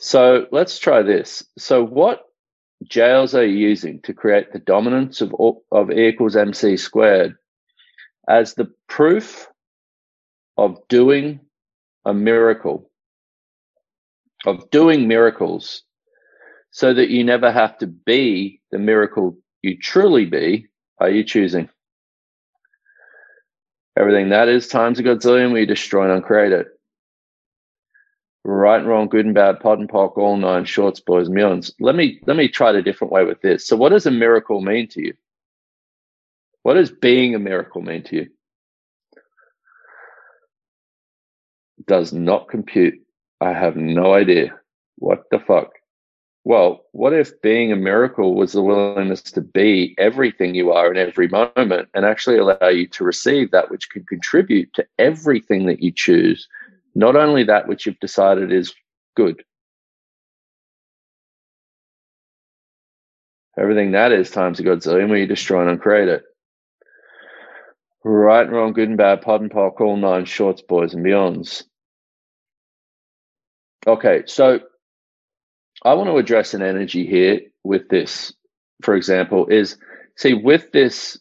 So let's try this. So what jails are you using to create the dominance of of E equals mc squared as the proof of doing a miracle, of doing miracles, so that you never have to be the miracle you truly be, are you choosing? Everything that is times a godzillion, we destroy and uncreate it. Right and wrong, good and bad, POD and POC, all nine shorts, boys, millions. Let me let me try it a different way with this. So, what does a miracle mean to you? What does being a miracle mean to you? Does not compute. I have no idea. What the fuck? Well, what if being a miracle was the willingness to be everything you are in every moment and actually allow you to receive that which can contribute to everything that you choose, not only that which you've decided is good? Everything that is times a godzillion where you destroy and uncreate it. Right and wrong, good and bad, POD and POC, all nine shorts, boys and beyonds. Okay, so I want to address an energy here with this, for example, is see with this